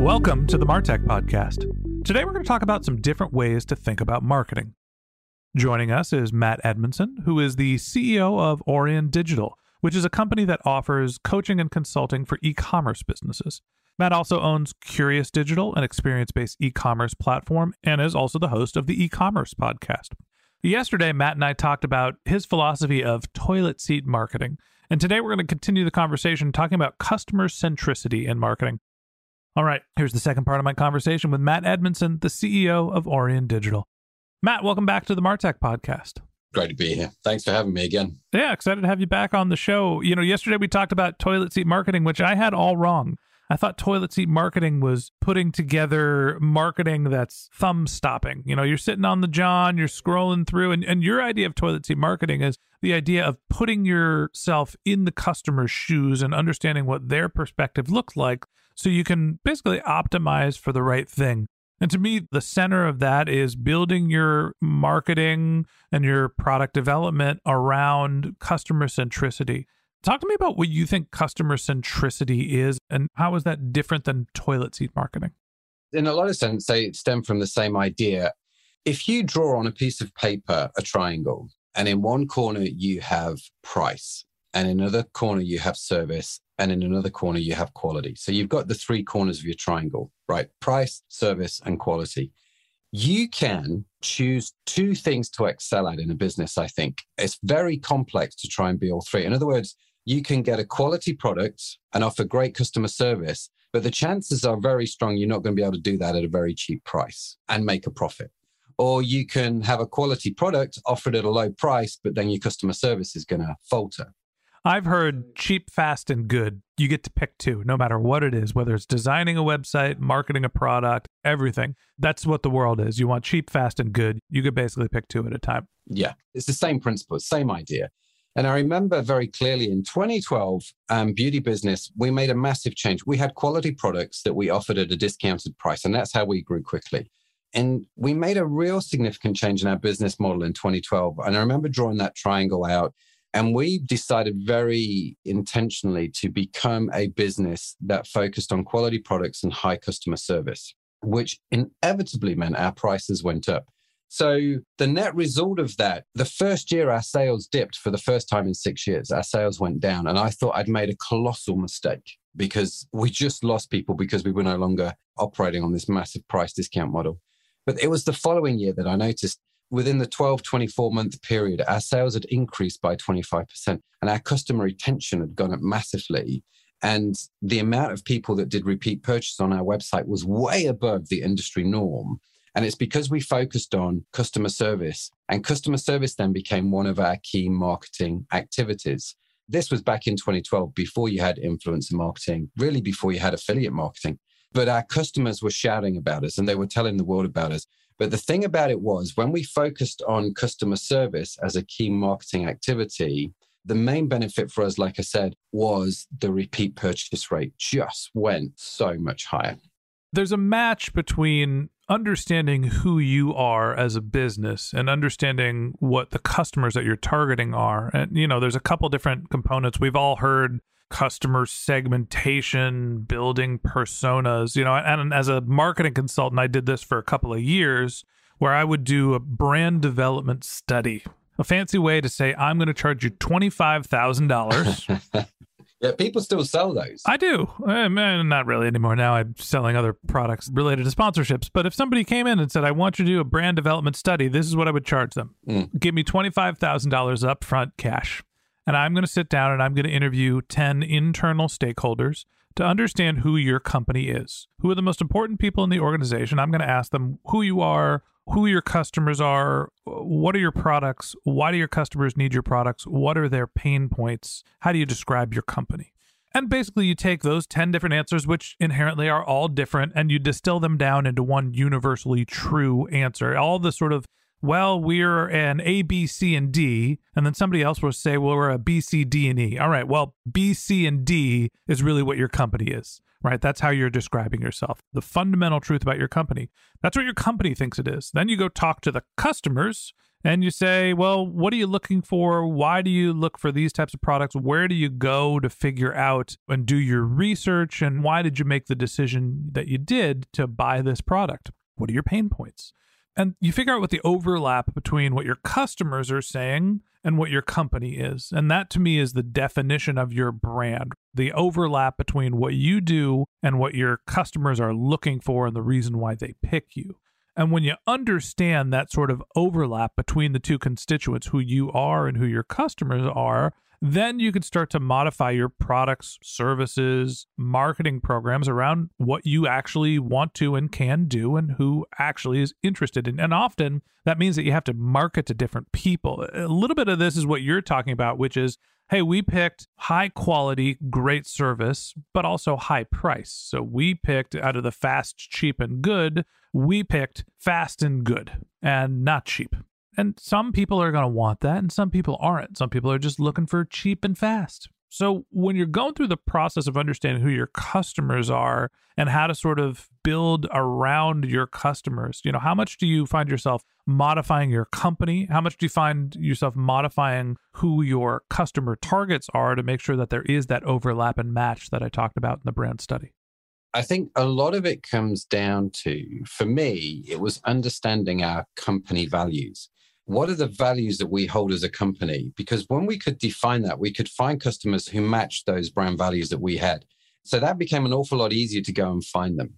Welcome to the Martech Podcast. Today we're going to talk about some different ways to think about marketing. Joining us is Matt Edmundson, who is the CEO of Aurion Digital, which is a company that offers coaching and consulting for e commerce businesses. Matt also owns Curious Digital, an experience based e commerce platform, and is also the host of the e commerce podcast. Yesterday, Matt and I talked about his philosophy of toilet seat marketing. And today we're going to continue the conversation talking about customer centricity in marketing. All right, here's the second part of my conversation with Matt Edmundson, the CEO of Aurion Digital. Matt, welcome back to the Martech podcast. Great to be here. Thanks for having me again. Yeah, excited to have you back on the show. You know, yesterday we talked about toilet seat marketing, which I had all wrong. I thought toilet seat marketing was putting together marketing that's thumb stopping. You know, you're sitting on the John, you're scrolling through, and, and your idea of toilet seat marketing is the idea of putting yourself in the customer's shoes and understanding what their perspective looks like so you can basically optimize for the right thing. And to me, the center of that is building your marketing and your product development around customer centricity. Talk to me about what you think customer centricity is and how is that different than toilet seat marketing? In a lot of sense, they stem from the same idea. If you draw on a piece of paper a triangle, and in one corner you have price, and in another corner you have service, and in another corner you have quality. So you've got the three corners of your triangle, right? Price, service, and quality. You can choose two things to excel at in a business, I think. It's very complex to try and be all three. In other words, you can get a quality product and offer great customer service, but the chances are very strong you're not going to be able to do that at a very cheap price and make a profit. Or you can have a quality product offered at a low price, but then your customer service is going to falter. I've heard cheap, fast, and good. You get to pick two, no matter what it is, whether it's designing a website, marketing a product, everything. That's what the world is. You want cheap, fast, and good. You could basically pick two at a time. Yeah, it's the same principle, same idea. And I remember very clearly in 2012, um, beauty business, we made a massive change. We had quality products that we offered at a discounted price, and that's how we grew quickly. And we made a real significant change in our business model in 2012. And I remember drawing that triangle out and we decided very intentionally to become a business that focused on quality products and high customer service, which inevitably meant our prices went up. So, the net result of that, the first year our sales dipped for the first time in six years, our sales went down. And I thought I'd made a colossal mistake because we just lost people because we were no longer operating on this massive price discount model. But it was the following year that I noticed within the 12, 24 month period, our sales had increased by 25% and our customer retention had gone up massively. And the amount of people that did repeat purchase on our website was way above the industry norm. And it's because we focused on customer service, and customer service then became one of our key marketing activities. This was back in 2012, before you had influencer marketing, really before you had affiliate marketing. But our customers were shouting about us and they were telling the world about us. But the thing about it was when we focused on customer service as a key marketing activity, the main benefit for us, like I said, was the repeat purchase rate just went so much higher. There's a match between understanding who you are as a business and understanding what the customers that you're targeting are. And, you know, there's a couple different components. We've all heard customer segmentation, building personas, you know, and as a marketing consultant, I did this for a couple of years where I would do a brand development study. A fancy way to say I'm going to charge you $25,000 Yeah, people still sell those. I do. Uh, man, not really anymore. Now I'm selling other products related to sponsorships. But if somebody came in and said, I want you to do a brand development study, this is what I would charge them. Mm. Give me $25,000 upfront cash. And I'm going to sit down and I'm going to interview 10 internal stakeholders to understand who your company is. Who are the most important people in the organization? I'm going to ask them who you are, who your customers are, what are your products, why do your customers need your products, what are their pain points, how do you describe your company? And basically, you take those 10 different answers, which inherently are all different, and you distill them down into one universally true answer. All the sort of, well, we're an A, B, C, and D. And then somebody else will say, well, we're a B, C, D, and E. All right, well, B, C, and D is really what your company is right? That's how you're describing yourself. The fundamental truth about your company. That's what your company thinks it is. Then you go talk to the customers and you say, well, what are you looking for? Why do you look for these types of products? Where do you go to figure out and do your research? And why did you make the decision that you did to buy this product? What are your pain points? And you figure out what the overlap between what your customers are saying and what your company is. And that to me is the definition of your brand the overlap between what you do and what your customers are looking for and the reason why they pick you. And when you understand that sort of overlap between the two constituents, who you are and who your customers are, then you can start to modify your products, services, marketing programs around what you actually want to and can do and who actually is interested in. And often that means that you have to market to different people. A little bit of this is what you're talking about, which is hey, we picked high quality, great service, but also high price. So we picked out of the fast, cheap, and good, we picked fast and good and not cheap. And some people are going to want that, and some people aren't. Some people are just looking for cheap and fast. So, when you're going through the process of understanding who your customers are and how to sort of build around your customers, you know, how much do you find yourself modifying your company? How much do you find yourself modifying who your customer targets are to make sure that there is that overlap and match that I talked about in the brand study? I think a lot of it comes down to, for me, it was understanding our company values what are the values that we hold as a company? Because when we could define that, we could find customers who matched those brand values that we had. So that became an awful lot easier to go and find them.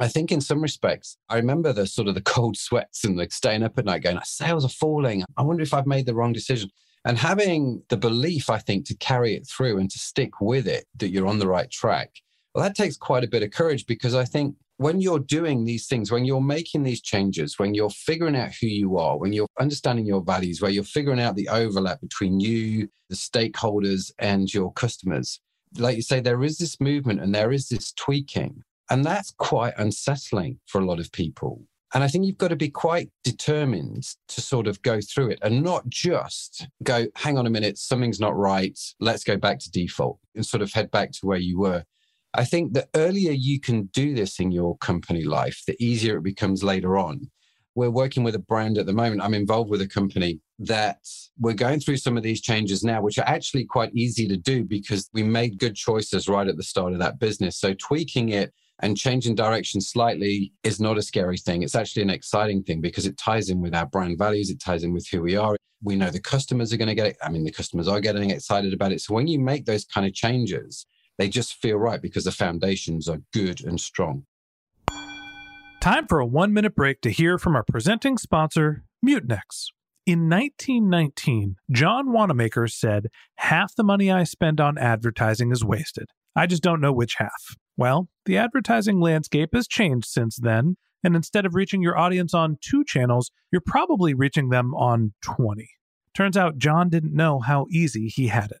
I think in some respects, I remember the sort of the cold sweats and like staying up at night going, sales are falling. I wonder if I've made the wrong decision. And having the belief, I think, to carry it through and to stick with it, that you're on the right track. Well, that takes quite a bit of courage because I think when you're doing these things, when you're making these changes, when you're figuring out who you are, when you're understanding your values, where you're figuring out the overlap between you, the stakeholders, and your customers, like you say, there is this movement and there is this tweaking. And that's quite unsettling for a lot of people. And I think you've got to be quite determined to sort of go through it and not just go, hang on a minute, something's not right. Let's go back to default and sort of head back to where you were. I think the earlier you can do this in your company life, the easier it becomes later on. We're working with a brand at the moment. I'm involved with a company that we're going through some of these changes now, which are actually quite easy to do because we made good choices right at the start of that business. So tweaking it and changing direction slightly is not a scary thing. It's actually an exciting thing because it ties in with our brand values, it ties in with who we are. We know the customers are going to get it. I mean, the customers are getting excited about it. So when you make those kind of changes, they just feel right because the foundations are good and strong. Time for a one minute break to hear from our presenting sponsor, Mutinex. In 1919, John Wanamaker said, Half the money I spend on advertising is wasted. I just don't know which half. Well, the advertising landscape has changed since then, and instead of reaching your audience on two channels, you're probably reaching them on 20. Turns out John didn't know how easy he had it.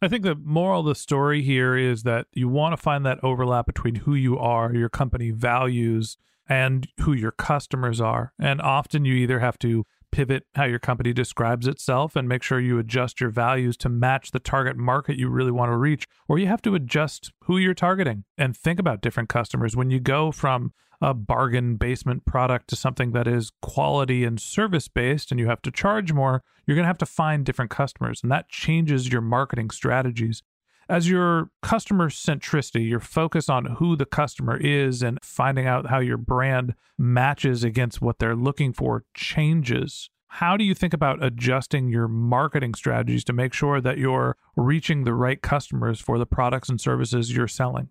I think the moral of the story here is that you want to find that overlap between who you are, your company values, and who your customers are. And often you either have to pivot how your company describes itself and make sure you adjust your values to match the target market you really want to reach, or you have to adjust who you're targeting and think about different customers. When you go from a bargain basement product to something that is quality and service based and you have to charge more, you're going to have to find different customers. And that changes your marketing strategies. As your customer centricity, your focus on who the customer is and finding out how your brand matches against what they're looking for changes. How do you think about adjusting your marketing strategies to make sure that you're reaching the right customers for the products and services you're selling?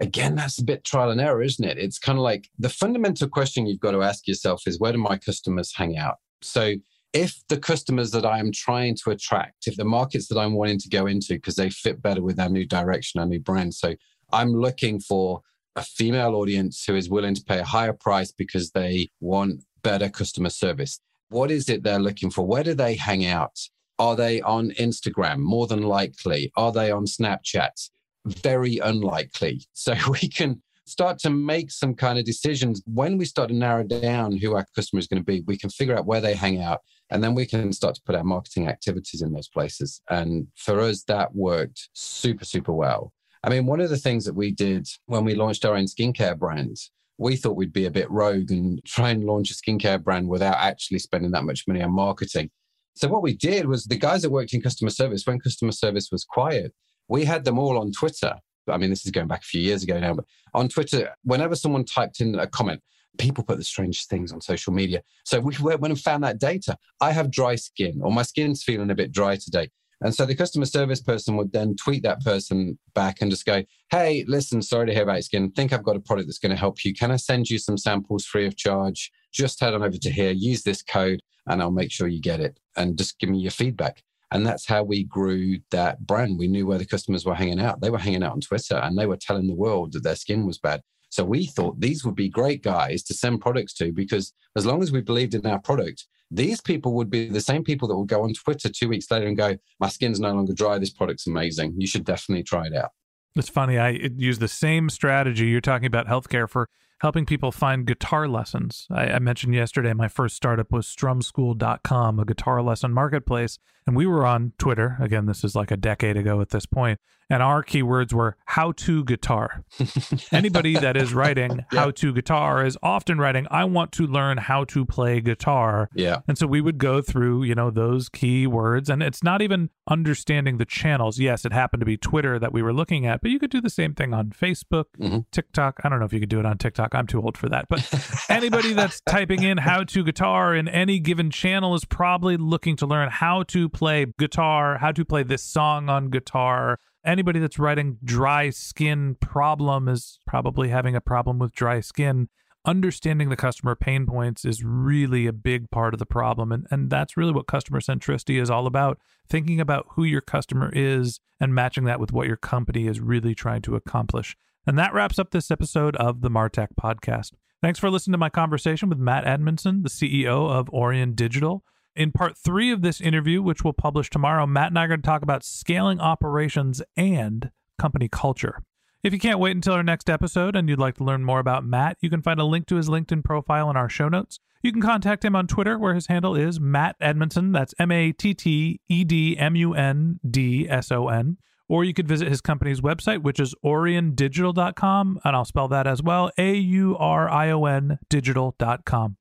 again, that's a bit trial and error, isn't it? It's kind of like the fundamental question you've got to ask yourself is where do my customers hang out? So if the customers that I am trying to attract, if the markets that I'm wanting to go into because they fit better with our new direction, our new brand. So I'm looking for a female audience who is willing to pay a higher price because they want better customer service. What is it they're looking for? Where do they hang out? Are they on Instagram? More than likely. Are they on Snapchat? very unlikely. So we can start to make some kind of decisions when we start to narrow down who our customer is going to be. We can figure out where they hang out, and then we can start to put our marketing activities in those places. And for us, that worked super, super well. I mean, one of the things that we did when we launched our own skincare brand, we thought we'd be a bit rogue and try and launch a skincare brand without actually spending that much money on marketing. So what we did was the guys that worked in customer service, when customer service was quiet, we had them all on Twitter. I mean, this is going back a few years ago now, but on Twitter, whenever someone typed in a comment, people put the strangest things on social media. So we went and found that data. I have dry skin, or my skin's feeling a bit dry today. And so the customer service person would then tweet that person back and just go, Hey, listen, sorry to hear about your skin. Think I've got a product that's going to help you. Can I send you some samples free of charge? Just head on over to here, use this code, and I'll make sure you get it. And just give me your feedback. And that's how we grew that brand. We knew where the customers were hanging out. They were hanging out on Twitter and they were telling the world that their skin was bad. So we thought these would be great guys to send products to because as long as we believed in our product, these people would be the same people that would go on Twitter two weeks later and go, My skin's no longer dry. This product's amazing. You should definitely try it out. It's funny. I use the same strategy. You're talking about healthcare for helping people find guitar lessons. I, I, mentioned yesterday my first startup was strumschool.com, a guitar lesson marketplace. And we were on Twitter. Again, this is like a decade ago at this point. And our keywords were how to guitar. Anybody that is writing how to guitar is often writing, I want to learn how to play guitar. Yeah. And so we would go through, you know, those keywords. And it's not even understanding the channels. Yes, it happened to be Twitter that we were looking at, but you could do the same thing on Facebook, mm-hmm. TikTok. I don't know if you could do it on TikTok. I'm too old for that. But anybody that's typing in how to guitar in any given channel is probably looking to learn how to play guitar, how to play this song on guitar. Anybody that's writing dry skin problem is probably having a problem with dry skin. Understanding the customer pain points is really a big part of the problem. And, and that's really what customer centricity is all about thinking about who your customer is and matching that with what your company is really trying to accomplish. And that wraps up this episode of the Martech podcast. Thanks for listening to my conversation with Matt Edmundson, the CEO of Aurion Digital. In part three of this interview, which we'll publish tomorrow, Matt and I are going to talk about scaling operations and company culture. If you can't wait until our next episode and you'd like to learn more about Matt, you can find a link to his LinkedIn profile in our show notes. You can contact him on Twitter, where his handle is Matt Edmundson. That's M A T T E D M U N D S O N. Or you could visit his company's website, which is auriondigital.com, and I'll spell that as well A U R I O N digital.com.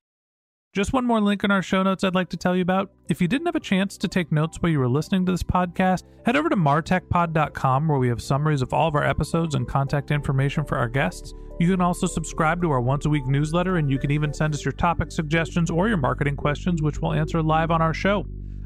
Just one more link in our show notes I'd like to tell you about. If you didn't have a chance to take notes while you were listening to this podcast, head over to martechpod.com where we have summaries of all of our episodes and contact information for our guests. You can also subscribe to our once a week newsletter, and you can even send us your topic suggestions or your marketing questions, which we'll answer live on our show.